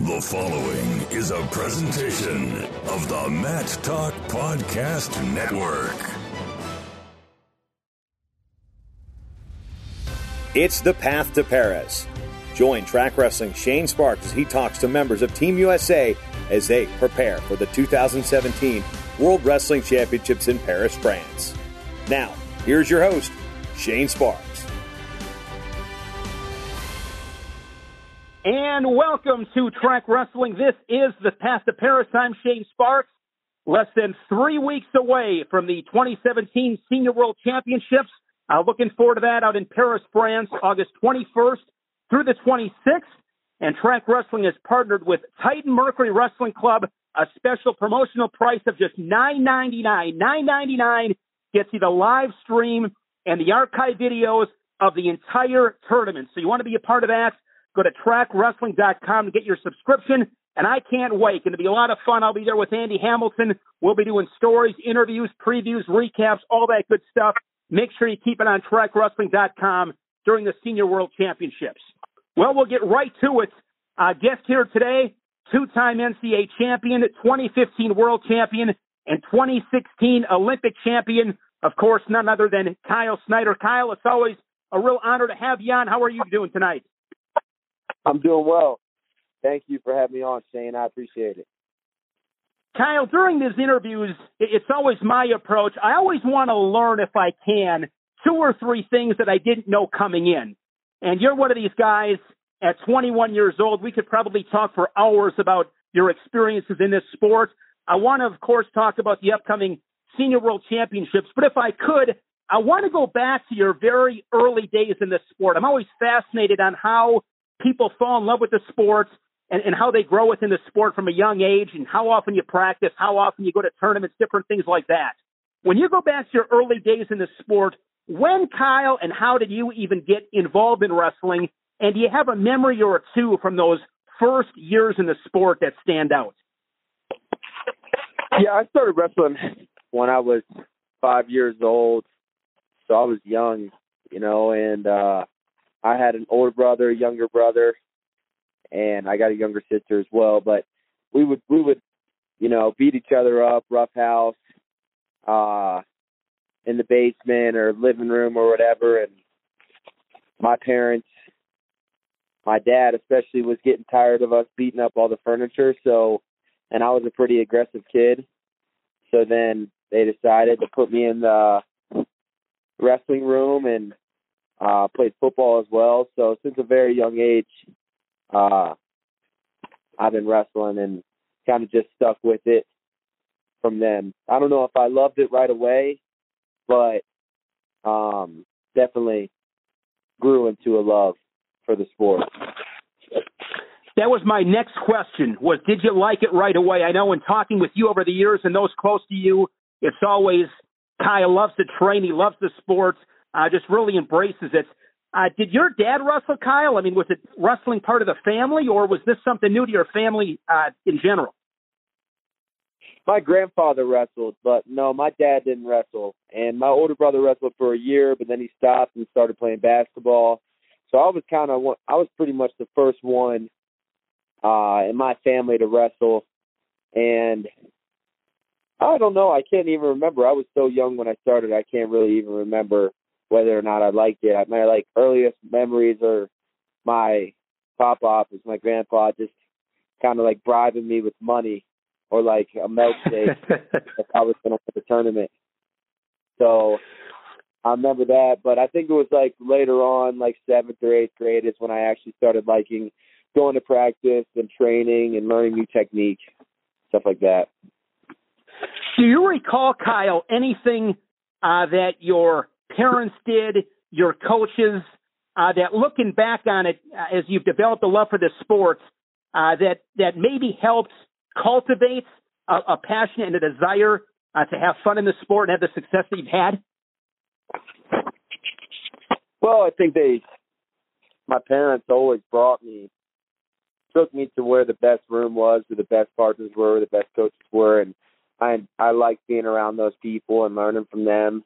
The following is a presentation of the Mat Talk Podcast Network. It's the path to Paris. Join track wrestling Shane Sparks as he talks to members of Team USA as they prepare for the 2017 World Wrestling Championships in Paris, France. Now, here's your host, Shane Sparks. And welcome to Track Wrestling. This is the Path to Paris. I'm Shane Sparks. Less than three weeks away from the 2017 Senior World Championships. Uh, looking forward to that out in Paris, France, August 21st through the 26th. And Track Wrestling has partnered with Titan Mercury Wrestling Club. A special promotional price of just $9.99. $9.99 gets you the live stream and the archive videos of the entire tournament. So you want to be a part of that? Go to trackwrestling.com to get your subscription. And I can't wait. Going to be a lot of fun. I'll be there with Andy Hamilton. We'll be doing stories, interviews, previews, recaps, all that good stuff. Make sure you keep it on trackwrestling.com during the Senior World Championships. Well, we'll get right to it. Uh, guest here today, two-time NCAA champion, 2015 World Champion, and 2016 Olympic champion. Of course, none other than Kyle Snyder. Kyle, it's always a real honor to have you on. How are you doing tonight? I'm doing well. Thank you for having me on, Shane. I appreciate it. Kyle, during these interviews, it's always my approach. I always want to learn, if I can, two or three things that I didn't know coming in. And you're one of these guys at 21 years old. We could probably talk for hours about your experiences in this sport. I want to, of course, talk about the upcoming Senior World Championships. But if I could, I want to go back to your very early days in this sport. I'm always fascinated on how people fall in love with the sport and, and how they grow within the sport from a young age and how often you practice, how often you go to tournaments, different things like that. When you go back to your early days in the sport, when, Kyle, and how did you even get involved in wrestling? And do you have a memory or two from those first years in the sport that stand out? Yeah, I started wrestling when I was five years old. So I was young, you know, and uh I had an older brother, a younger brother, and I got a younger sister as well. But we would we would, you know, beat each other up, rough house, uh, in the basement or living room or whatever. And my parents, my dad especially, was getting tired of us beating up all the furniture. So, and I was a pretty aggressive kid. So then they decided to put me in the wrestling room and uh, played football as well. So since a very young age, uh, I've been wrestling and kind of just stuck with it from then. I don't know if I loved it right away, but um, definitely grew into a love for the sport. That was my next question was did you like it right away? I know in talking with you over the years and those close to you, it's always Kyle loves to train, he loves the sports uh, just really embraces it. Uh, did your dad wrestle, Kyle? I mean, was it wrestling part of the family, or was this something new to your family uh, in general? My grandfather wrestled, but no, my dad didn't wrestle. And my older brother wrestled for a year, but then he stopped and started playing basketball. So I was kind of I was pretty much the first one uh in my family to wrestle. And I don't know, I can't even remember. I was so young when I started, I can't really even remember whether or not I liked it. My like earliest memories are my pop off is my grandpa just kind of like bribing me with money or like a milkshake if I was going to win the tournament. So I remember that, but I think it was like later on, like seventh or eighth grade, is when I actually started liking going to practice and training and learning new technique, stuff like that. Do you recall, Kyle, anything uh, that your parents did, your coaches, uh, that looking back on it uh, as you've developed a love for the sport, uh, that that maybe helps cultivate a, a passion and a desire uh, to have fun in the sport and have the success that you've had? Well, I think they, my parents always brought me, took me to where the best room was, where the best partners were, where the best coaches were, and I I like being around those people and learning from them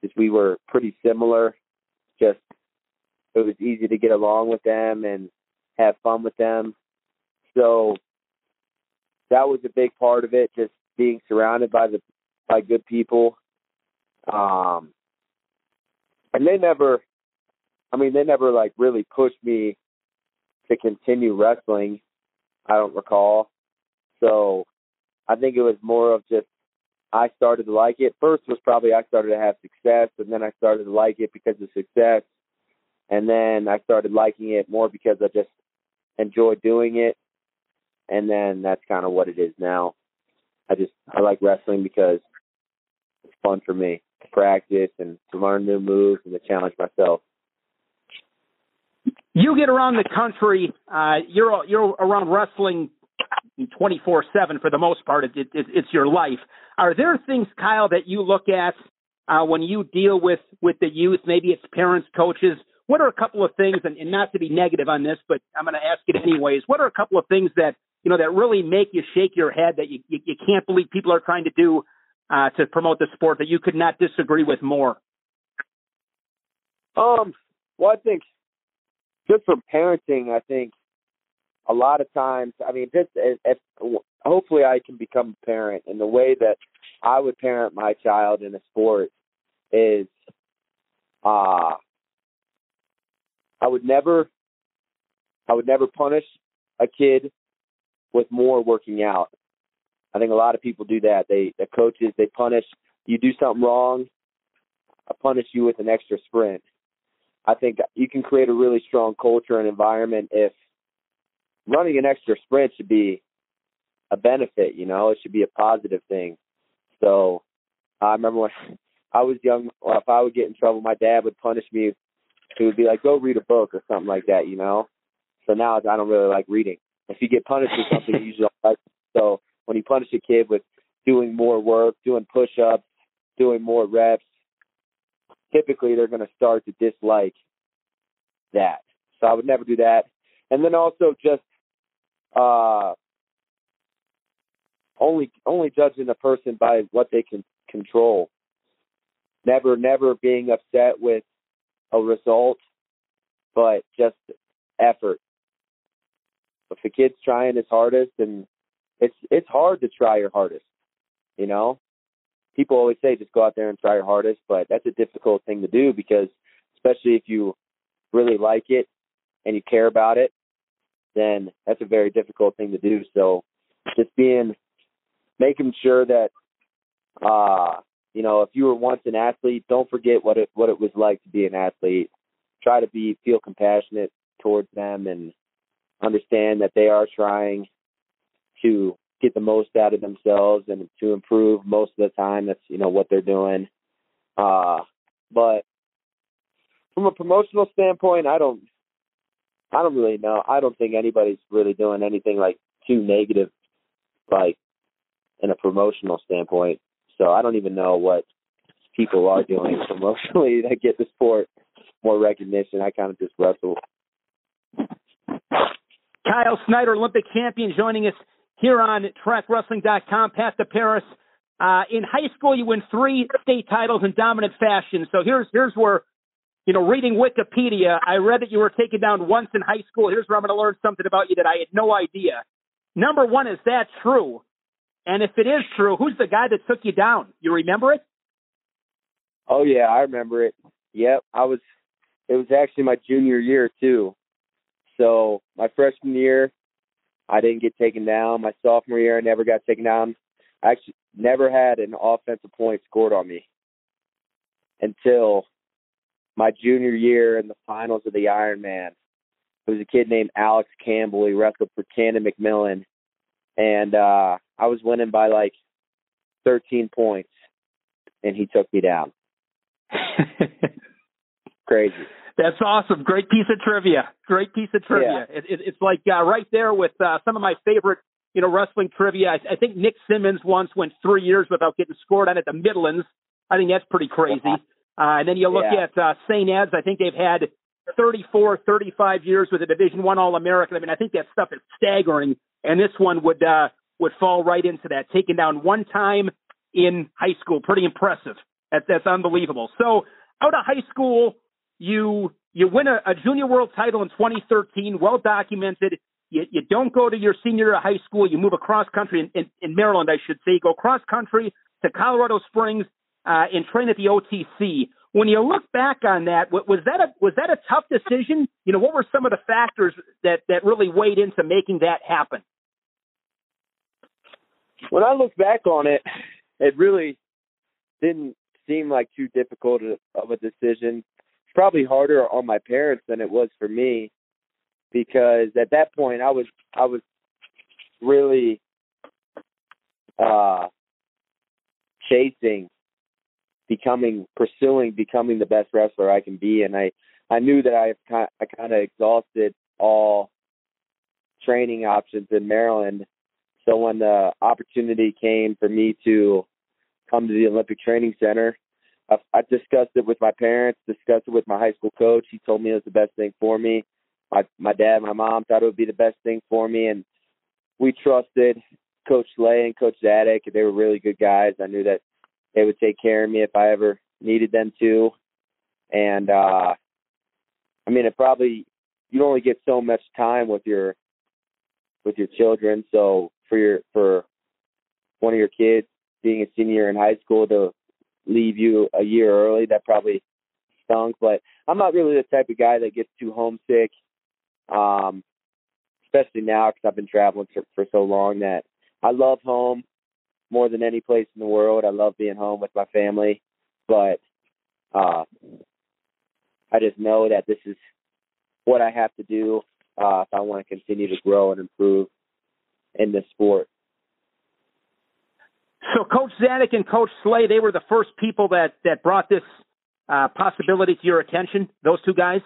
because we were pretty similar. Just it was easy to get along with them and have fun with them. So that was a big part of it, just being surrounded by the by good people. Um and they never I mean they never like really pushed me to continue wrestling. I don't recall. So I think it was more of just I started to like it. First was probably I started to have success, and then I started to like it because of success, and then I started liking it more because I just enjoyed doing it, and then that's kind of what it is now. I just I like wrestling because it's fun for me to practice and to learn new moves and to challenge myself. You get around the country. Uh, you're you're around wrestling 24 7 for the most part. It, it, it's your life. Are there things, Kyle, that you look at uh, when you deal with, with the youth? Maybe it's parents, coaches. What are a couple of things, and, and not to be negative on this, but I'm going to ask it anyways. What are a couple of things that you know that really make you shake your head that you you, you can't believe people are trying to do uh, to promote the sport that you could not disagree with more? Um, well, I think just for parenting, I think a lot of times, I mean, just if, if hopefully I can become a parent, and the way that I would parent my child in a sport is, uh, I would never, I would never punish a kid with more working out. I think a lot of people do that. They, the coaches, they punish you do something wrong, I punish you with an extra sprint. I think you can create a really strong culture and environment if running an extra sprint should be a benefit, you know, it should be a positive thing. So I remember when I was young, if I would get in trouble, my dad would punish me. He would be like, go read a book or something like that, you know? So now I don't really like reading. If you get punished for something, you usually don't like it. So when you punish a kid with doing more work, doing push ups, doing more reps, typically they're going to start to dislike that. So I would never do that. And then also just uh, only only judging a person by what they can control. Never never being upset with a result, but just effort. If the kid's trying his hardest, and it's it's hard to try your hardest, you know. People always say just go out there and try your hardest, but that's a difficult thing to do because especially if you really like it and you care about it, then that's a very difficult thing to do. So just being making sure that uh you know, if you were once an athlete, don't forget what it what it was like to be an athlete. Try to be feel compassionate towards them and understand that they are trying to get the most out of themselves and to improve most of the time. That's you know what they're doing. Uh, but from a promotional standpoint, I don't I don't really know. I don't think anybody's really doing anything like too negative, like in a promotional standpoint. So I don't even know what people are doing promotionally to get the sport more recognition. I kind of just wrestle. Kyle Snyder, Olympic champion, joining us here on TrackWrestling.com. Path to Paris. Uh, in high school, you win three state titles in dominant fashion. So here's here's where you know, reading Wikipedia, I read that you were taken down once in high school. Here's where I'm going to learn something about you that I had no idea. Number one, is that true? And if it is true, who's the guy that took you down? You remember it? Oh yeah, I remember it. Yep, I was. It was actually my junior year too. So my freshman year, I didn't get taken down. My sophomore year, I never got taken down. I actually never had an offensive point scored on me until my junior year in the finals of the Ironman. It was a kid named Alex Campbell. He wrestled for Canon-McMillan, and uh, I was winning by like 13 points, and he took me down. Crazy. That's awesome. Great piece of trivia. Great piece of trivia. Yeah. It, it, it's like uh, right there with uh, some of my favorite, you know, wrestling trivia. I, I think Nick Simmons once went three years without getting scored on at the Midlands. I think that's pretty crazy. Uh, and then you look yeah. at uh, St. Ed's. I think they've had 34, 35 years with a Division One All American. I mean, I think that stuff is staggering, and this one would uh, would fall right into that. Taken down one time in high school, pretty impressive. That, that's unbelievable. So out of high school, you you win a, a junior world title in 2013, well documented. you, you don't go to your senior year of high school. You move across country in, in, in Maryland, I should say. You go cross country to Colorado Springs uh, and train at the OTC. When you look back on that, was that a was that a tough decision? You know, what were some of the factors that that really weighed into making that happen? When I look back on it, it really didn't seem like too difficult of a decision. It's probably harder on my parents than it was for me because at that point I was I was really uh chasing becoming pursuing becoming the best wrestler I can be and I I knew that I I kind of exhausted all training options in Maryland so when the opportunity came for me to come to the Olympic Training Center, I, I discussed it with my parents, discussed it with my high school coach. He told me it was the best thing for me. My my dad, my mom thought it would be the best thing for me, and we trusted Coach Slay and Coach Zadick They were really good guys. I knew that they would take care of me if I ever needed them to. And uh I mean, it probably you only get so much time with your with your children. So for your for one of your kids being a senior in high school to leave you a year early, that probably stunk. But I'm not really the type of guy that gets too homesick, um, especially now because I've been traveling for, for so long. That I love home more than any place in the world. I love being home with my family, but uh, I just know that this is what I have to do uh, if I want to continue to grow and improve in this sport. So Coach Zadick and Coach Slay, they were the first people that that brought this uh, possibility to your attention. Those two guys.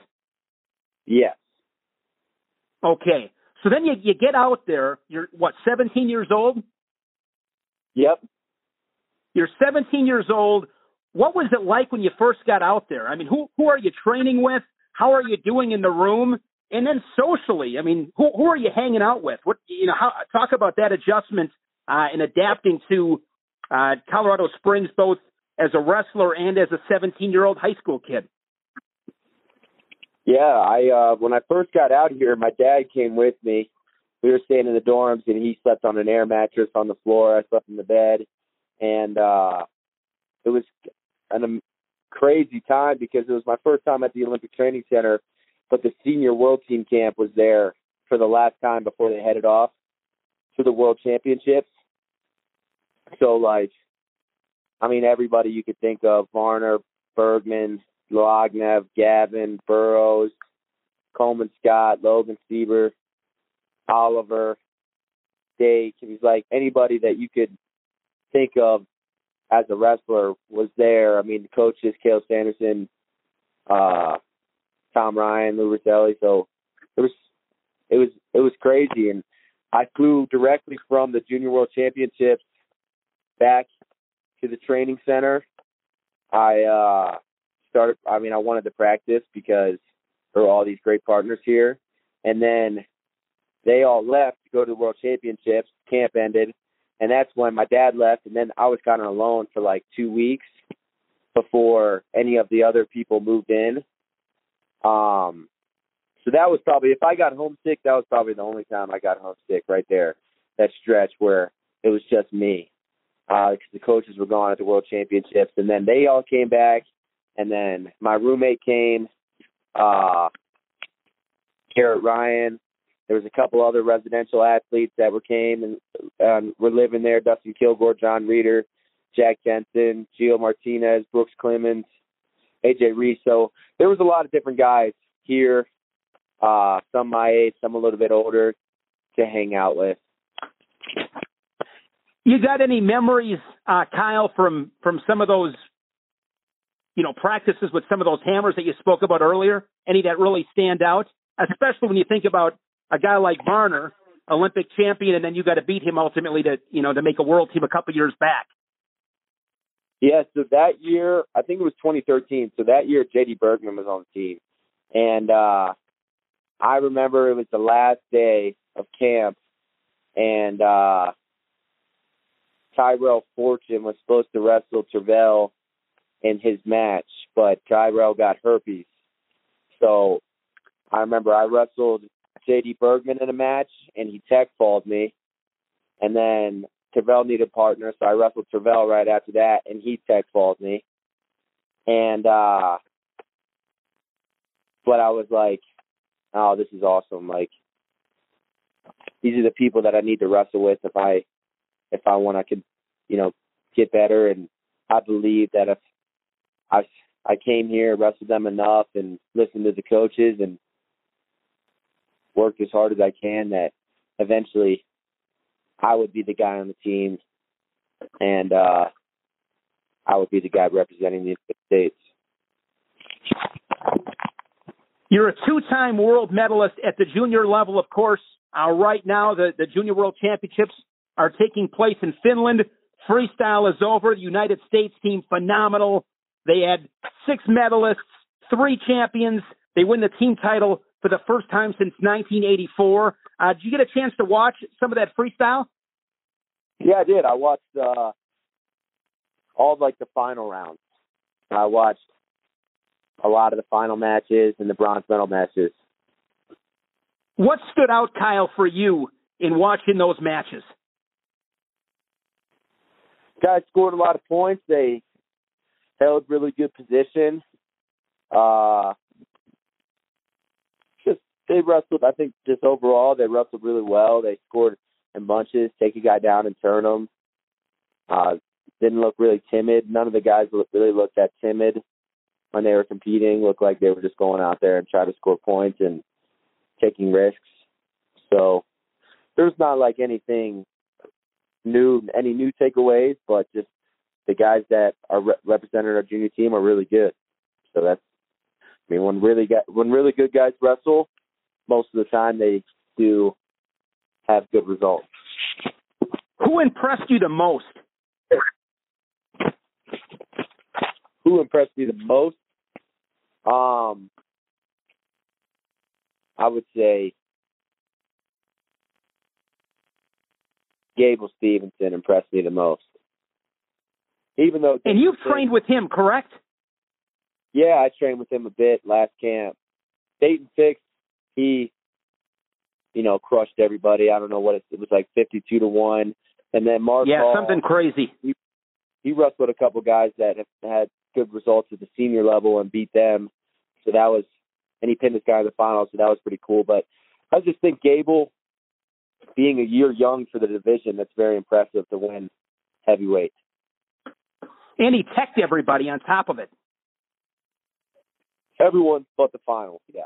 Yes. Okay. So then you you get out there. You're what, 17 years old? Yep. You're 17 years old. What was it like when you first got out there? I mean, who who are you training with? How are you doing in the room? And then socially, I mean, who who are you hanging out with? What you know? How, talk about that adjustment uh, and adapting to uh, Colorado Springs, both as a wrestler and as a 17 year old high school kid. Yeah, I uh, when I first got out here, my dad came with me. We were staying in the dorms, and he slept on an air mattress on the floor. I slept in the bed, and uh, it was an um, crazy time because it was my first time at the Olympic Training Center but the senior world team camp was there for the last time before they headed off to the world championships. So like, I mean, everybody you could think of: Varner, Bergman, Dlagnev, Gavin, Burroughs, Coleman Scott, Logan Stieber, Oliver, Dake. It was like anybody that you could think of as a wrestler was there. I mean, the coaches, Cael Sanderson, uh, Tom Ryan, Lou Rosselli. So it was it was it was crazy, and I flew directly from the Junior World Championships back to the training center. I uh started. I mean, I wanted to practice because there were all these great partners here, and then they all left to go to the World Championships. Camp ended, and that's when my dad left, and then I was kind of alone for like two weeks before any of the other people moved in. Um, so that was probably if I got homesick, that was probably the only time I got homesick right there. That stretch where it was just me, because uh, the coaches were gone at the World Championships, and then they all came back, and then my roommate came, uh, Garrett Ryan. There was a couple other residential athletes that were came and um, were living there. Dustin Kilgore, Jon Reader, Jack Jensen, Gio Martinez, Brooks Clemens, AJ Reese. So there was a lot of different guys here, uh, some my age, some a little bit older, to hang out with. You got any memories, uh, Kyle, from from some of those, you know, practices with some of those hammers that you spoke about earlier? Any that really stand out, especially when you think about a guy like Varner, Olympic champion, and then you got to beat him ultimately to, you know, to make a world team a couple years back. Yeah, so that year, I think it was 2013. So that year, JD Bergman was on the team. And uh I remember it was the last day of camp, and uh Tyrell Fortune was supposed to wrestle Tervel in his match, but Tyrell got herpes. So I remember I wrestled JD Bergman in a match, and he tech falled me. And then Tervel needed a partner, so I wrestled Tervel right after that, and he tech falled me. And uh but I was like, oh, this is awesome. Like these are the people that I need to wrestle with if I if I want to could you know get better and I believe that if I I came here wrestled them enough and listened to the coaches and worked as hard as I can that eventually I would be the guy on the team and uh I would be the guy representing the United States. You're a two-time world medalist at the junior level, of course. Uh, right now, the, the Junior World Championships are taking place in Finland. Freestyle is over. The United States team, phenomenal. They had six medalists, three champions. They win the team title for the first time since 1984. Uh, did you get a chance to watch some of that freestyle? Yeah, I did. I watched uh, all of, like the final rounds. I watched a lot of the final matches and the bronze medal matches. What stood out, Kyle, for you in watching those matches? Guys scored a lot of points. They held really good position. Uh, they wrestled. I think just overall they wrestled really well. They scored in bunches, take a guy down and turn him. Uh, didn't look really timid. None of the guys really looked that timid when they were competing. Looked like they were just going out there and try to score points and taking risks. So there's not like anything new, any new takeaways, but just the guys that are re- representing our junior team are really good. So that's, I mean, when really get, when really good guys wrestle, most of the time they do have good results. Who impressed you the most? Who impressed me the most? Um, I would say Gable Stevenson impressed me the most. Even though And you've trained with him, correct? Yeah, I trained with him a bit last camp. Dayton Fix, he you know, crushed everybody. I don't know what it, it was like fifty two to one. And then Mark Yeah, Hall, something crazy. He, he wrestled a couple guys that have had good results at the senior level and beat them. So that was and he pinned this guy in the final, so that was pretty cool. But I just think Gable, being a year young for the division, that's very impressive to win heavyweight. And he teched everybody on top of it. Everyone but the final, yeah.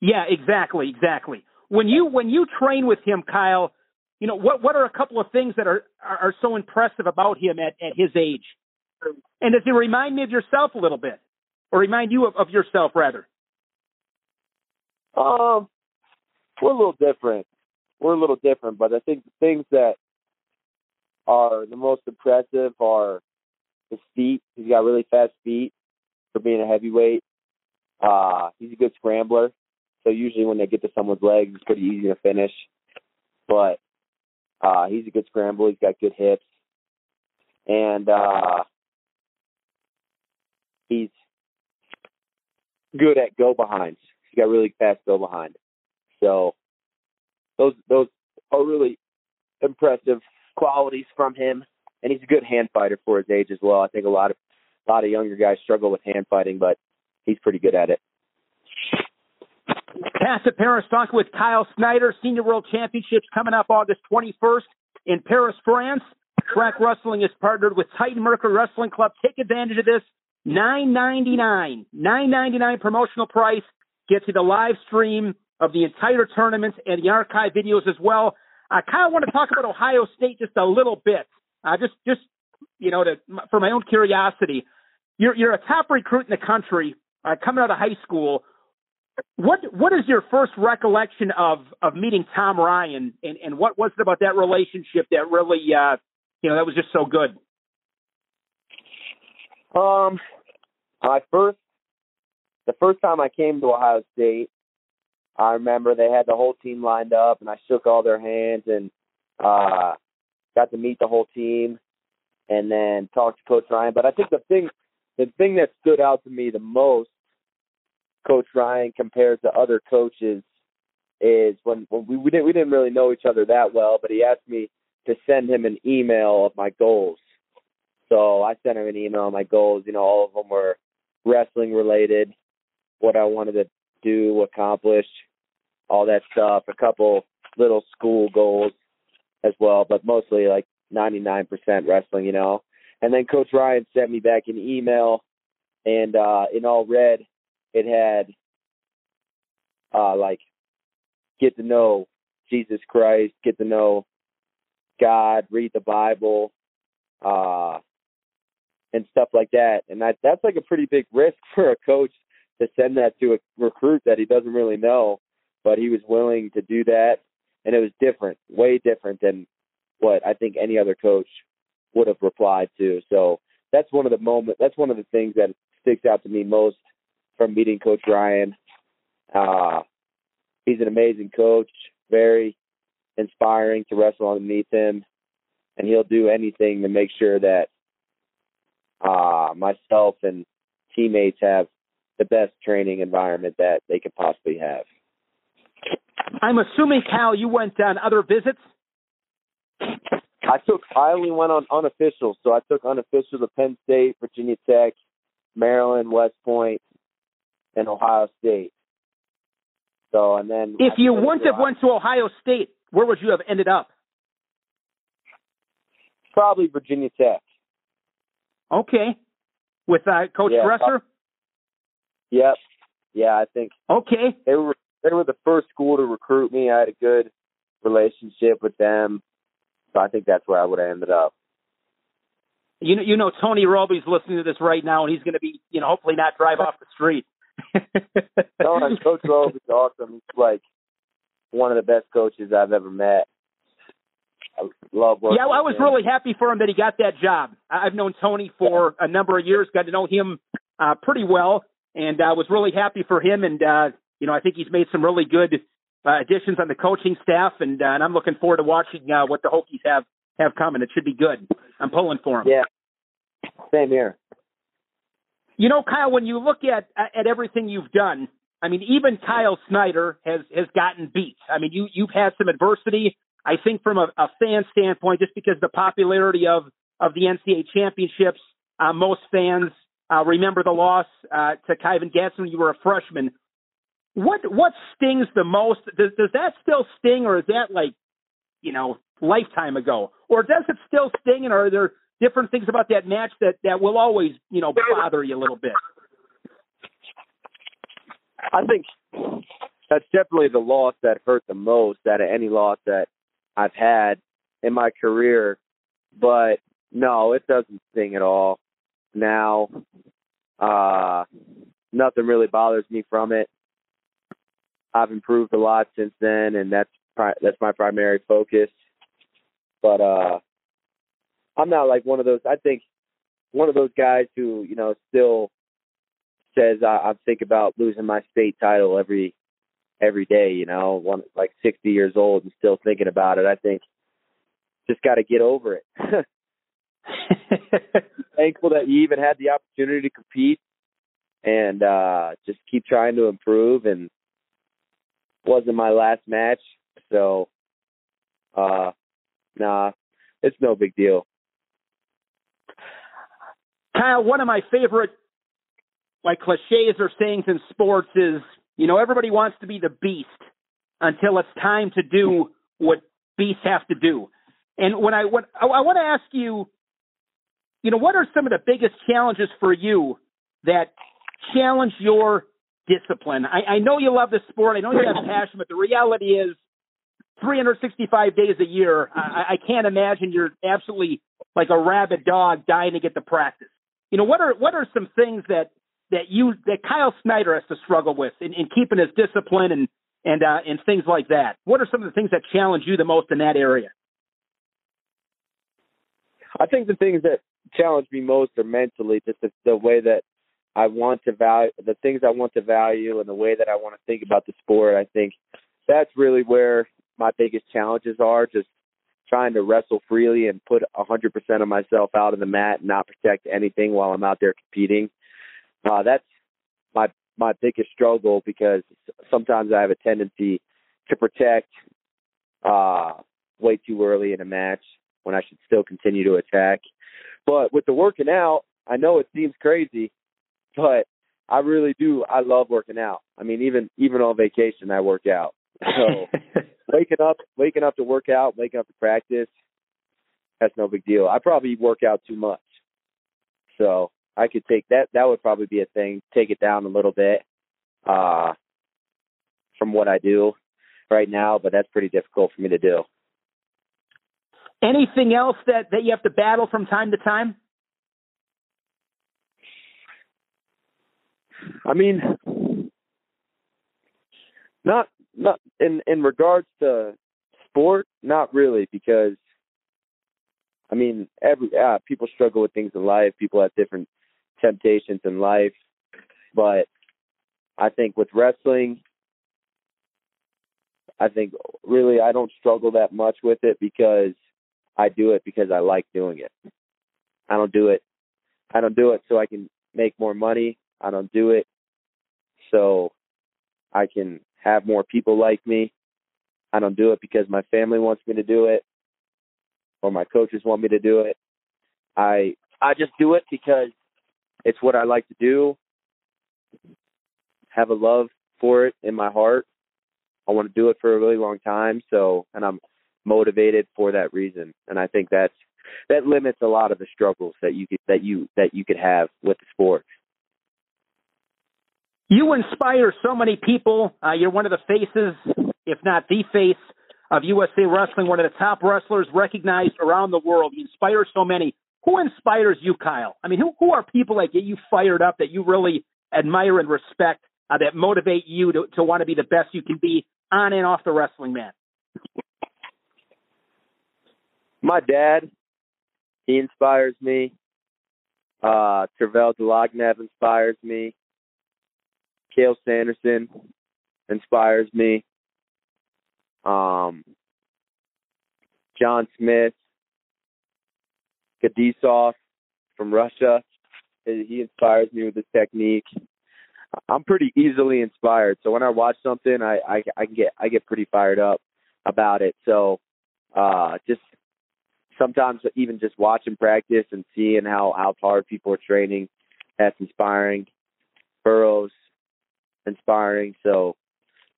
Yeah, exactly, exactly. When you when you train with him, Kyle, you know what what are a couple of things that are are, are so impressive about him at at his age? And does he remind me of yourself a little bit, or remind you of, of yourself rather? Um, we're a little different. We're a little different, but I think the things that are the most impressive are his feet. He's got really fast feet for being a heavyweight. Uh, he's a good scrambler. So usually when they get to someone's legs, it's pretty easy to finish. But uh, he's a good scrambler. He's got good hips, and uh, he's good at go behinds. He's got really fast go behind. So those those are really impressive qualities from him, and he's a good hand fighter for his age as well. I think a lot of a lot of younger guys struggle with hand fighting, but he's pretty good at it. To Paris talking with Kyle Snyder, Senior World Championships coming up August 21st in Paris, France. Track Wrestling is partnered with Titan Mercury Wrestling Club. Take advantage of this. Nine ninety nine, nine ninety nine promotional price gets you the live stream of the entire tournament and the archive videos as well. I kind of want to talk about Ohio State just a little bit. Uh, just, just you know, to, for my own curiosity, you're you're a top recruit in the country uh, coming out of high school. What what is your first recollection of of meeting Tom Ryan, and and what was it about that relationship that really, uh, you know, that was just so good? Um, my first, the first time I came to Ohio State, I remember they had the whole team lined up, and I shook all their hands and uh, got to meet the whole team, and then talk to Coach Ryan. But I think the thing, the thing that stood out to me the most, Coach Ryan compared to other coaches, is when, when we we didn't we didn't really know each other that well, but he asked me to send him an email of my goals. So I sent him an email of my goals. You know, all of them were wrestling related, what I wanted to do, accomplish, all that stuff. A couple little school goals as well, but mostly like 99% wrestling, you know. And then Coach Ryan sent me back an email, and uh, in all red, it had uh, like get to know Jesus Christ, get to know God, read the Bible, uh, and stuff like that. And that that's like a pretty big risk for a coach to send that to a recruit that he doesn't really know, but he was willing to do that, and it was different, way different than what I think any other coach would have replied to. So that's one of the moment. That's one of the things that sticks out to me most from meeting Coach Ryan. Uh, he's an amazing coach, very inspiring to wrestle underneath him, and he'll do anything to make sure that uh, myself and teammates have the best training environment that they could possibly have. I'm assuming, Cal, you went on other visits. I took. I only went on unofficial, so I took unofficial to Penn State, Virginia Tech, Maryland, West Point, and Ohio State. So, and then if you wouldn't have went to Ohio State, where would you have ended up? Probably Virginia Tech. Okay, with uh, Coach yeah, Dresser. Yep. Yeah, I think. Okay. They were they were the first school to recruit me. I had a good relationship with them, so I think that's where I would have ended up. You know, you know, Tony Robie's listening to this right now, and he's going to be, you know, hopefully not drive off the street. No, Coach Robie's awesome. He's like one of the best coaches I've ever met. I love working. Yeah, I was him. really happy for him that he got that job. I've known Tony for a number of years, got to know him uh, pretty well, and uh, was really happy for him. And uh, you know, I think he's made some really good uh, additions on the coaching staff, and, uh, and I'm looking forward to watching uh, what the Hokies have have coming. It should be good. I'm pulling for him. Yeah, same here. You know, Kyle, when you look at at everything you've done, I mean, even Kyle Snyder has has gotten beat. I mean, you you've had some adversity. I think from a, a fan standpoint, just because the popularity of of the NCAA championships, uh, most fans uh, remember the loss uh, to Kyvan Gaston when you were a freshman. What what stings the most? Does does that still sting, or is that like, you know, lifetime ago, or does it still sting? And are there different things about that match that that will always, you know, bother you a little bit? I think that's definitely the loss that hurt the most out of any loss that I've had in my career. But no, it doesn't sting at all. Now, uh, nothing really bothers me from it. I've improved a lot since then, and that's pri- that's my primary focus. But uh, I'm not like one of those. I think one of those guys who you know still says I, I think about losing my state title every every day. You know, one like 60 years old and still thinking about it. I think just got to get over it. Thankful that you even had the opportunity to compete, and uh just keep trying to improve. And wasn't my last match, so uh nah, it's no big deal. Kyle, one of my favorite like cliches or sayings in sports is, you know, everybody wants to be the beast until it's time to do what beasts have to do. And when I when I, I want to ask you, you know, what are some of the biggest challenges for you that challenge your discipline? I, I know you love the sport. I know you have passion, but the reality is 365 days a year. I, I can't imagine you're absolutely like a rabid dog dying to get to practice. You know, what are what are some things that that you that Kyle Snyder has to struggle with in, in keeping his discipline and and uh, and things like that? What are some of the things that challenge you the most in that area? I think the things that challenge me most are mentally just the, the way that I want to value the things I want to value and the way that I want to think about the sport. I think that's really where my biggest challenges are. Just trying to wrestle freely and put 100% of myself out on the mat and not protect anything while I'm out there competing. Uh, that's my my biggest struggle because sometimes I have a tendency to protect uh, way too early in a match when I should still continue to attack. But with the working out, I know it seems crazy, but I really do. I love working out. I mean, even even on vacation, I work out. So waking up, waking up to work out, waking up to practice, that's no big deal. I probably work out too much, so I could take that. That would probably be a thing. Take it down a little bit uh, from what I do right now, but that's pretty difficult for me to do. Anything else that that you have to battle from time to time? I mean, not not in in regards to sport, not really, because I mean, every uh, people struggle with things in life. People have different temptations in life, but I think with wrestling, I think really I don't struggle that much with it because I do it because I like doing it. I don't do it. I don't do it so I can make more money. I don't do it so I can have more people like me. I don't do it because my family wants me to do it or my coaches want me to do it. I I just do it because it's what I like to do. Have a love for it in my heart. I want to do it for a really long time, so and I'm motivated for that reason. And I think that's that limits a lot of the struggles that you could that you that you could have with the sport. You inspire so many people. Uh, you're one of the faces, if not the face, of USA Wrestling, one of the top wrestlers recognized around the world. You inspire so many. Who inspires you, Kyle? I mean, who, who are people that get you fired up, that you really admire and respect, uh, that motivate you to, to want to be the best you can be on and off the wrestling mat? My dad, he inspires me. Uh, Tervel Dlagnev inspires me. Cael Sanderson inspires me. Um, John Smith, Kadisov from Russia, he inspires me with his technique. I'm pretty easily inspired, so when I watch something, I I, I get I get pretty fired up about it. So uh, just sometimes even just watching practice and seeing how how hard people are training, that's inspiring. Burroughs, inspiring. So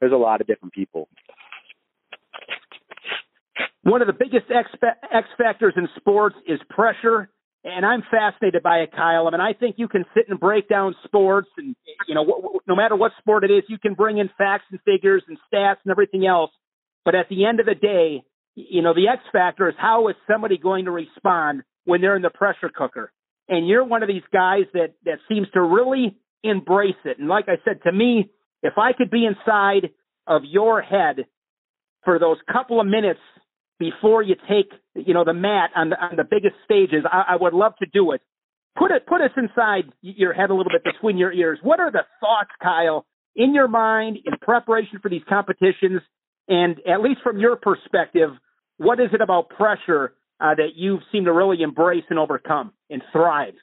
there's a lot of different people. One of the biggest X, X factors in sports is pressure, and I'm fascinated by it, Kyle. I mean, I think you can sit and break down sports, and you know, no matter what sport it is, you can bring in facts and figures and stats and everything else. But at the end of the day, you know, the X factor is how is somebody going to respond when they're in the pressure cooker? And you're one of these guys that that seems to really embrace it. And like I said, to me, if I could be inside of your head for those couple of minutes before you take, you know, the mat on the on the biggest stages, I, I would love to do it. Put it put us inside your head a little bit between your ears. What are the thoughts, Kyle, in your mind in preparation for these competitions? And at least from your perspective, what is it about pressure uh, that you seem to really embrace and overcome and thrive?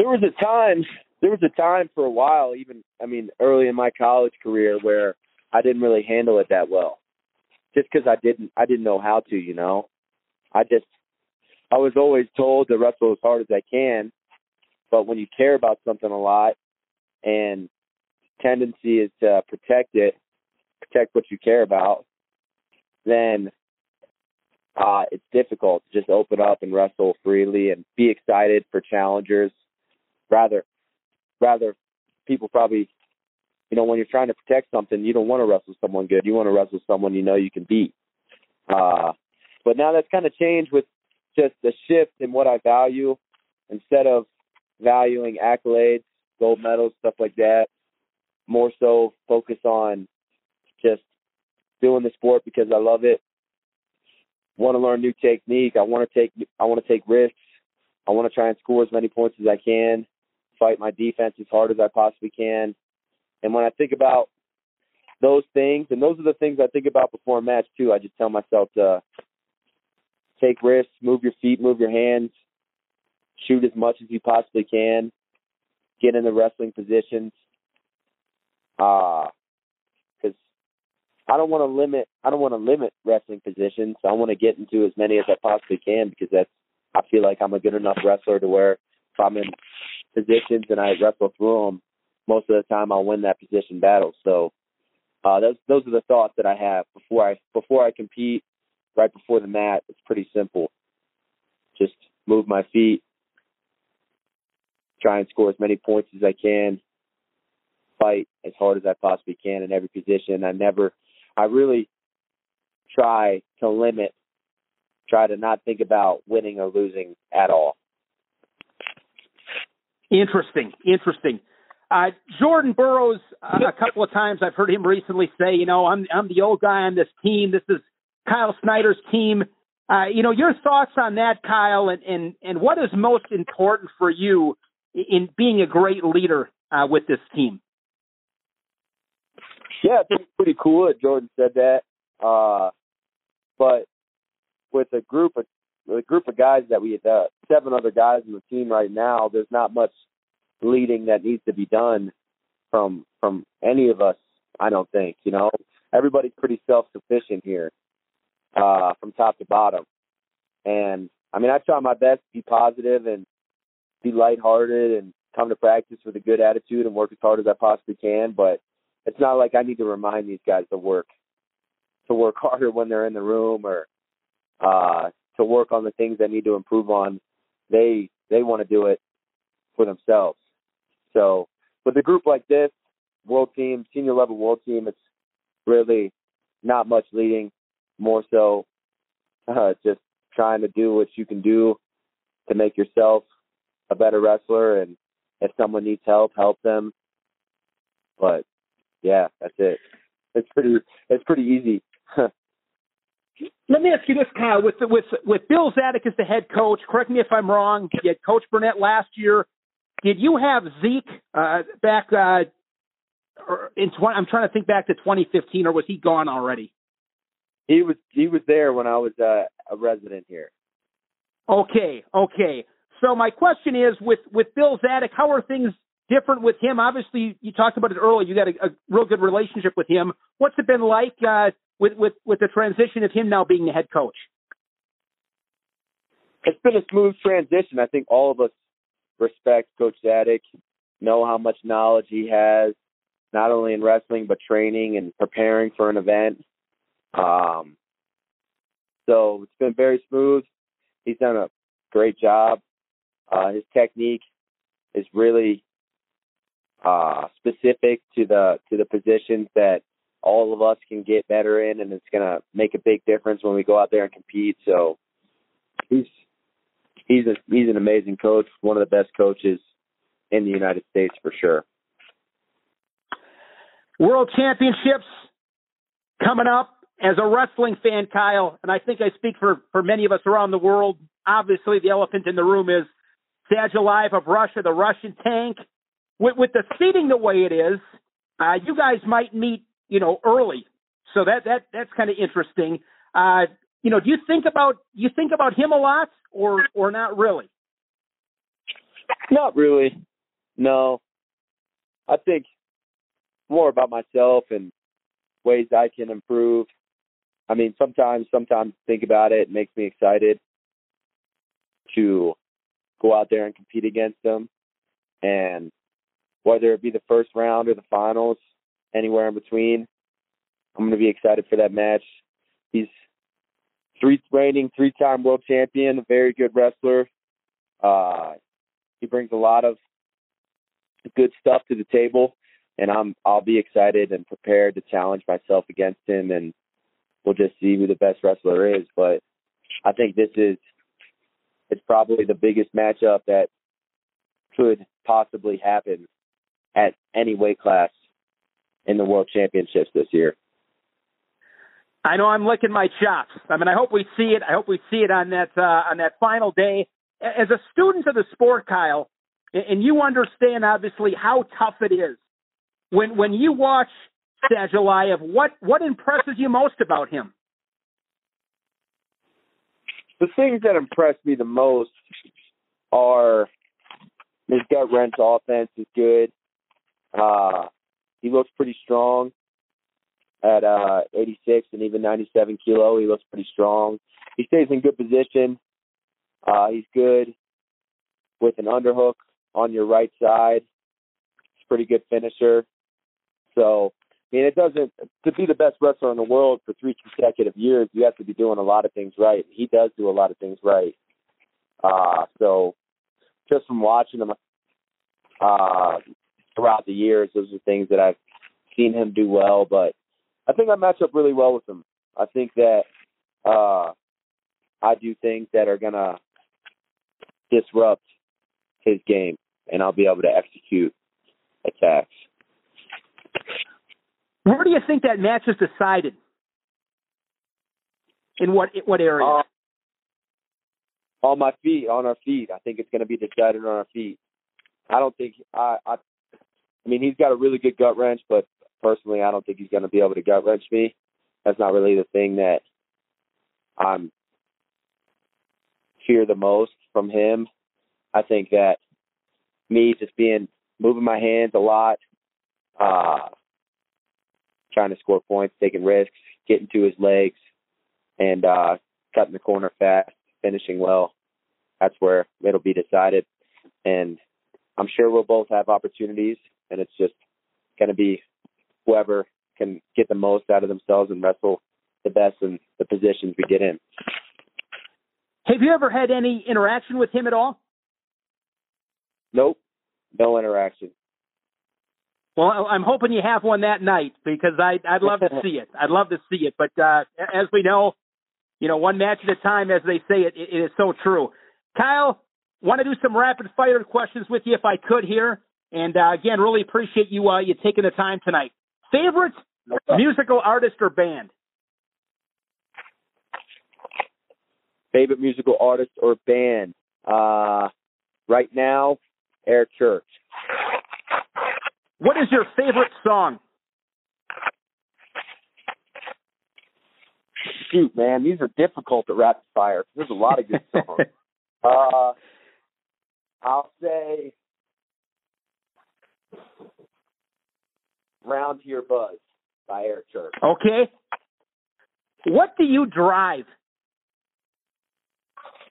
There was a time there was a time for a while even i mean early in my college career where i didn't really handle it that well. Just because i didn't i didn't know how to you know? I just i was always told to wrestle as hard as i can but when you care about something a lot and tendency is to protect it protect what you care about then uh, it's difficult to just open up and wrestle freely and be excited for challengers rather rather people probably you know when you're trying to protect something you don't want to wrestle someone good. You want to wrestle someone you know you can beat. Uh but now that's kind of changed with just the shift in what I value. Instead of valuing accolades gold medals stuff like that more so focus on just doing the sport because I love it. Want to learn new technique. I want to take I want to take risks. I want to try and score as many points as I can fight my defense as hard as I possibly can. And when I think about those things, and those are the things I think about before a match too, I just tell myself to take risks, move your feet, move your hands, shoot as much as you possibly can, get in the wrestling positions. Uh, because I don't want to limit. I don't want to limit wrestling positions. I want to get into as many as I possibly can because that's. I feel like I'm a good enough wrestler to where if I'm in positions and I wrestle through them, most of the time I'll win that position battle. So uh, those those are the thoughts that I have before I before I compete. Right before the mat, it's pretty simple. Just move my feet, try and score as many points as I can, fight as hard as I possibly can in every position. I never, I really try to limit, try to not think about winning or losing at all. Interesting, interesting. Uh, Jordan Burroughs, uh, a couple of times I've heard him recently say, you know, I'm I'm the old guy on this team. This is Kyle Snyder's team. Uh, you know, your thoughts on that, Kyle, and, and and what is most important for you in being a great leader uh, with this team? Yeah, it's pretty cool that Jordan said that. Uh, but with a group of a group of guys that we had, uh, seven other guys in the team right now, there's not much leading that needs to be done from from any of us. I don't think you know everybody's pretty self sufficient here, uh, from top to bottom. And I mean, I try my best to be positive and be lighthearted and come to practice with a good attitude and work as hard as I possibly can. But it's not like I need to remind these guys to work to work harder when they're in the room or uh, to work on the things they need to improve on. They they want to do it for themselves. So with a group like this, world team, senior level world team, it's really not much leading, more so uh, just trying to do what you can do to make yourself a better wrestler and if someone needs help, help them. But yeah, that's it. It's pretty it's pretty easy. Let me ask you this, Kyle. With with with Bill Zadick as the head coach, correct me if I'm wrong. You had Coach Burnett last year. Did you have Zeke uh, back uh, in 20, I'm trying to think back to 2015, or was he gone already? He was he was there when I was uh, a resident here. Okay, okay. So my question is, with with Bill Zadick, how are things different with him? Obviously, you talked about it earlier. You got a, a real good relationship with him. What's it been like uh, with with with the transition of him now being the head coach? It's been a smooth transition. I think all of us respect Coach Zadick, know how much knowledge he has, not only in wrestling but training and preparing for an event. Um, so it's been very smooth. He's done a great job. Uh, his technique is really uh, specific to the to the positions that all of us can get better in, and it's going to make a big difference when we go out there and compete. So he's he's a, he's an amazing coach, one of the best coaches in the United States for sure. World Championships coming up. As a wrestling fan, Kyle, and I think I speak for, for many of us around the world, obviously the elephant in the room is Alive of Russia, the Russian tank. With, with the seating the way it is, uh, you guys might meet, you know, early. So that that that's kind of interesting. Uh, you know, do you think about you think about him a lot, or or not really? Not really. No. I think more about myself and ways I can improve. I mean, sometimes, sometimes think about it. It makes me excited to go out there and compete against them. And whether it be the first round or the finals, anywhere in between, I'm going to be excited for that match. He's three reigning three-time world champion, a very good wrestler. Uh, he brings a lot of good stuff to the table, and I'm I'll be excited and prepared to challenge myself against him, and we'll just see who the best wrestler is. But I think this is it's probably the biggest matchup that could possibly happen at any weight class in the World Championships this year. I know I'm licking my chops. I mean, I hope we see it. I hope we see it on that uh, on that final day. As a student of the sport, Kyle, and you understand obviously how tough it is when when you watch Sadulayev. What what impresses you most about him? the things that impress me the most are his gut wrench offense is good. Uh, he looks pretty strong. at uh 86 and even 97 kilo. He looks pretty strong. He stays in good position. Uh, he's good with an underhook on your right side. He's a pretty good finisher. So, I mean, it doesn't to be the best wrestler in the world for three consecutive years. You have to be doing a lot of things right. He does do a lot of things right. Uh, so, just from watching him uh, throughout the years, those are things that I've seen him do well. But I think I match up really well with him. I think that uh, I do things that are gonna disrupt his game, and I'll be able to execute attacks. Where do you think that match is decided? In what what area? Uh, on my feet, on our feet. I think it's going to be decided on our feet. I don't think I, I. I mean, he's got a really good gut wrench, but personally, I don't think he's going to be able to gut wrench me. That's not really the thing that I'm fear the most from him. I think that me just being moving my hands a lot, uh, trying to score points, taking risks, getting to his legs, and uh, cutting the corner fast, finishing well. That's where it'll be decided. And I'm sure we'll both have opportunities, and it's just going to be whoever can get the most out of themselves and wrestle the best in the positions we get in. Have you ever had any interaction with him at all? Nope, no interaction. Well, I'm hoping you have one that night because I, I'd love to see it. I'd love to see it. But uh, as we know, you know, one match at a time, as they say, it, it is so true. Kyle, want to do some rapid fire questions with you if I could here. And uh, again, really appreciate you uh, you taking the time tonight. Favorite musical artist or band? Favorite musical artist or band? Uh, right now, Air Church. What is your favorite song? Shoot, man, these are difficult to rapid fire. There's a lot of good songs. uh, I'll say Round to Your Buzz by Air Church. Okay. What do you drive?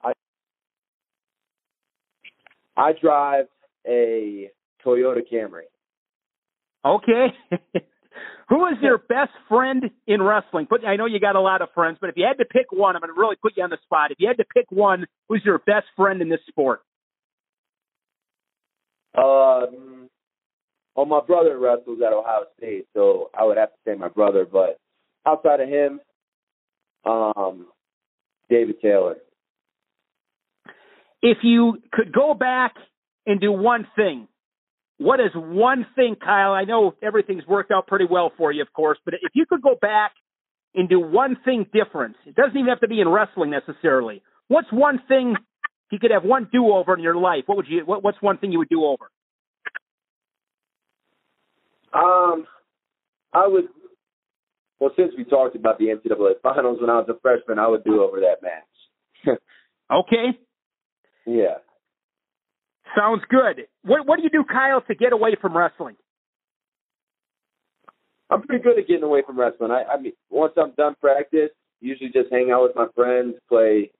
I I drive a Toyota Camry. Okay. Who is your best friend in wrestling? Put, I know you got a lot of friends, but if you had to pick one, I'm going to really put you on the spot. If you had to pick one, who's your best friend in this sport? Um, well, my brother wrestles at Ohio State, so I would have to say my brother. But outside of him, um, David Taylor. If you could go back and do one thing, what is one thing, Kyle? I know everything's worked out pretty well for you, of course, but if you could go back and do one thing different, it doesn't even have to be in wrestling necessarily. What's one thing you could have one do over in your life? What would you? What, what's one thing you would do over? Um, I would. Well, since we talked about the NCAA finals when I was a freshman, I would do over that match. okay. Yeah. Sounds good. What What do you do, Kyle, to get away from wrestling? I'm pretty good at getting away from wrestling. I, I mean, once I'm done practice, usually just hang out with my friends, play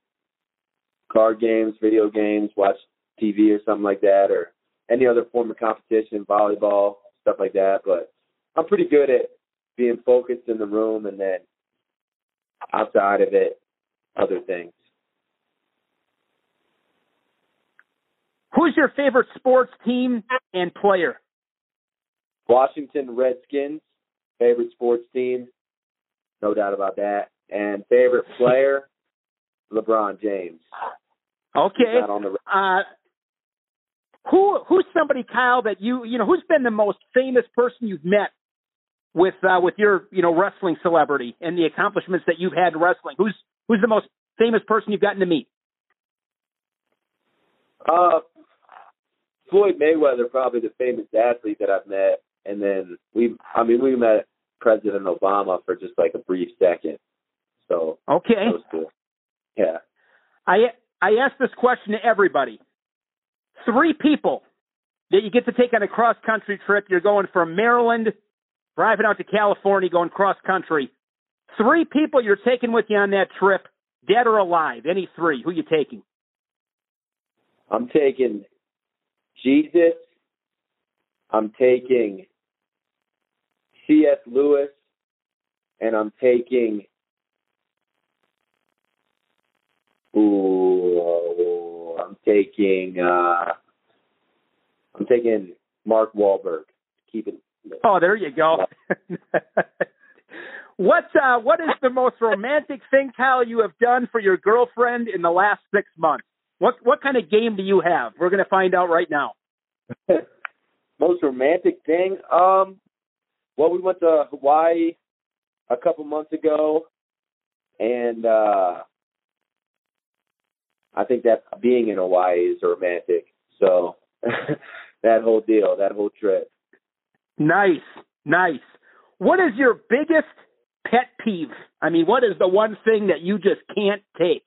card games, video games, watch TV or something like that, or any other form of competition, volleyball, stuff like that. But I'm pretty good at being focused in the room and then outside of it, other things. Who's your favorite sports team and player? Washington Redskins, favorite sports team, no doubt about that. And favorite player, LeBron James. Okay. Not on the Uh, who who's somebody, Kyle, that you you know who's been the most famous person you've met with uh, with your you know wrestling celebrity and the accomplishments that you've had in wrestling? Who's who's the most famous person you've gotten to meet? Uh, Floyd Mayweather, probably the famous athlete that I've met, and then we, I mean, we met President Obama for just like a brief second. So Okay. that was cool. Yeah. I I ask this question to everybody. Three people that you get to take on a cross country trip. You're going from Maryland, driving out to California, going cross country. Three people you're taking with you on that trip, dead or alive. Any three? Who you taking? I'm taking Jesus. I'm taking C.S. Lewis, and I'm taking. Ooh, taking. Uh, I'm taking Mark Wahlberg. Keep it. Oh, there you go. what uh, What is the most romantic thing, Kyle, you have done for your girlfriend in the last six months? What What kind of game do you have? We're going to find out right now. most romantic thing? Um, well, we went to Hawaii a couple months ago, and uh I think that being in Hawaii is romantic. So that whole deal, that whole trip. Nice, nice. What is your biggest pet peeve? I mean, what is the one thing that you just can't take?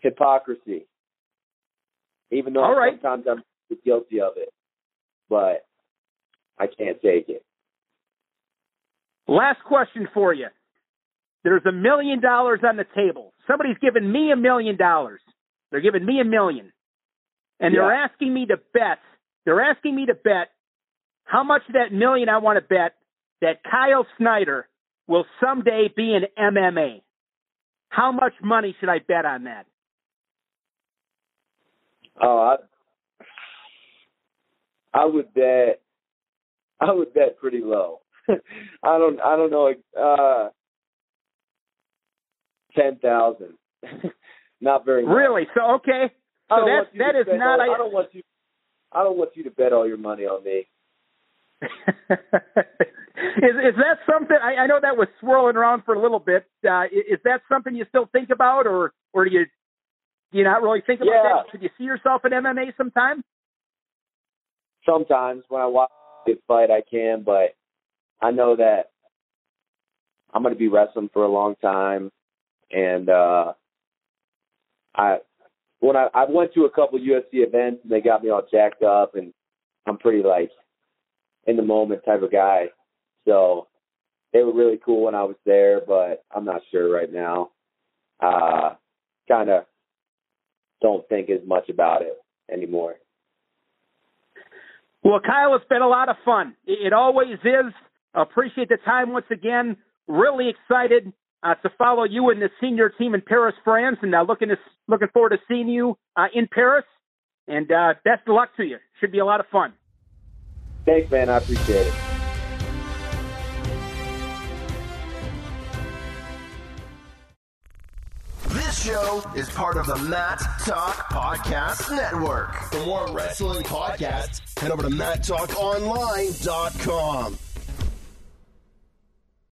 Hypocrisy. Even though All right. sometimes I'm guilty of it, but I can't take it. Last question for you. There's a million dollars on the table. Somebody's giving me a million dollars. They're giving me a million. And they're asking me to bet. They're asking me to bet how much of that million I want to bet that Kyle Snyder will someday be in MMA. How much money should I bet on that? Oh, I, I would bet. I would bet pretty low. I don't. I don't know. Uh, ten thousand. not very. Much. Really? So okay. So that that is not all- I don't want you. I don't want you to bet all your money on me. is is that something? I, I know that was swirling around for a little bit. Uh, is, is that something you still think about, or or do you do you not really think about Yeah. that? Could you see yourself in MMA sometime? Sometimes when I watch a good fight, I can, but I know that I'm going to be wrestling for a long time, and uh I when I I went to a couple UFC events and they got me all jacked up, and I'm pretty like in the moment type of guy. So they were really cool when I was there, but I'm not sure right now. Uh, kind of don't think as much about it anymore. Well, Kyle, it's been a lot of fun. It always is. Appreciate the time once again. Really excited uh, to follow you and the senior team in Paris, France, and uh, looking to looking forward to seeing you uh, in Paris. And uh, best of luck to you. Should be a lot of fun. Thanks, man. I appreciate it. This show is part of the Mat Talk Podcast Network. For more wrestling podcasts, head over to MatTalkOnline.com.